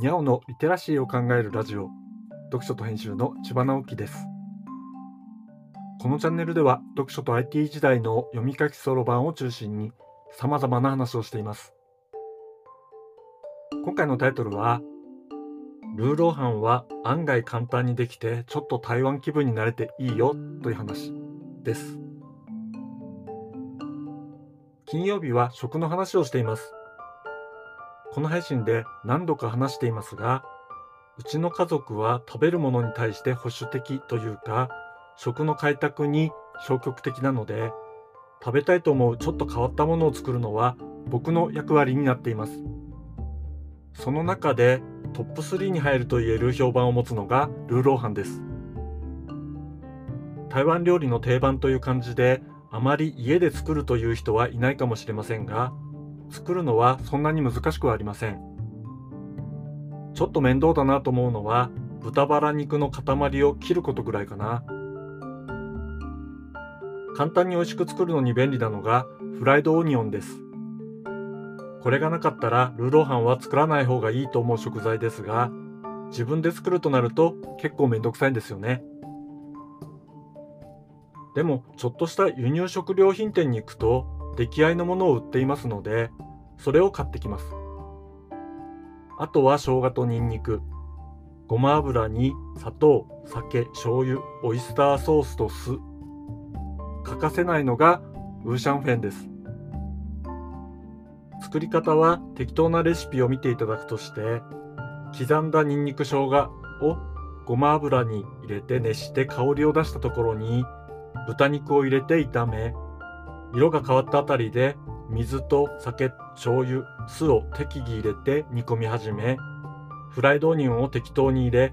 にゃおのリテラシーを考えるラジオ。読書と編集の千葉直樹です。このチャンネルでは読書と IT 時代の読み書きそろばんを中心に様々な話をしています。今回のタイトルはルーローハンは案外簡単にできてちょっと台湾気分になれていいよという話です。金曜日は食の話をしています。この配信で何度か話していますがうちの家族は食べるものに対して保守的というか食の開拓に消極的なので食べたいと思うちょっと変わったものを作るのは僕の役割になっています。その中でトップ3に入ると言える評判を持つのがルーローハンです。台湾料理の定番という感じであまり家で作るという人はいないかもしれませんが作るのはそんなに難しくありません。ちょっと面倒だなと思うのは豚バラ肉の塊を切ることぐらいかな。簡単に美味しく作るのに便利なのがフライドオニオンです。これがなかったらルーローハンは作らない方がいいと思う食材ですが自分で作るとなると結構めんどくさいんですよね。でもちょっとした輸入食料品店に行くと出来合いのものを売っていますのでそれを買ってきます。あとは生姜とニンニク。ごま油に砂糖酒醤油オイスターソースと酢。欠かせないのがウーシャンフェンです。作り方は適当なレシピを見ていただくとして刻んだニンニク生姜をごま油に入れて熱して香りを出したところに豚肉を入れて炒め色が変わったあたりで水と酒醤油酢を適宜入れて煮込み始めフライドオニオンを適当に入れ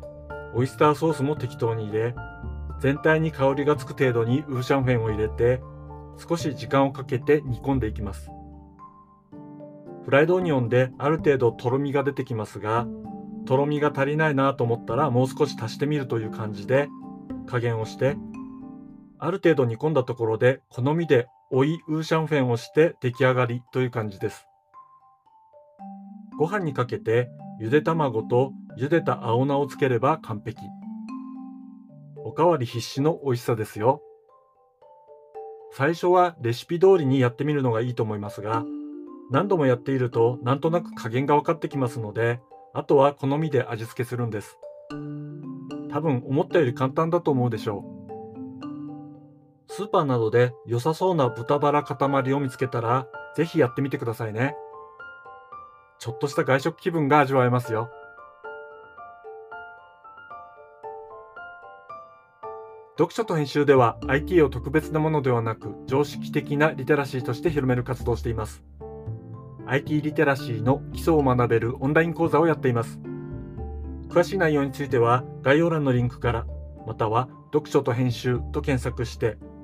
オイスターソースも適当に入れ全体に香りがつく程度にウーシャンフェンを入れて少し時間をかけて煮込んでいきます。フライドオニオンである程度とろみが出てきますがとろみが足りないなと思ったらもう少し足してみるという感じで加減をしてある程度煮込んだところで好みで追いウーシャンフェンをして出来上がりという感じです。ご飯にかけてゆで卵と茹でた青菜をつければ完璧。おかわり必至の美味しさですよ。最初はレシピ通りにやってみるのがいいと思いますが何度もやっているとなんとなく加減が分かってきますのであとは好みで味付けするんです。多分思ったより簡単だと思うでしょう。スーパーなどで良さそうな豚バラ塊を見つけたらぜひやってみてくださいね。ちょっとした外食気分が味わえますよ。読書と編集では IT を特別なものではなく常識的なリテラシーとして広める活動をしています。IT リテラシーの基礎を学べるオンライン講座をやっています。詳しい内容については概要欄のリンクから、または読書と編集と検索して、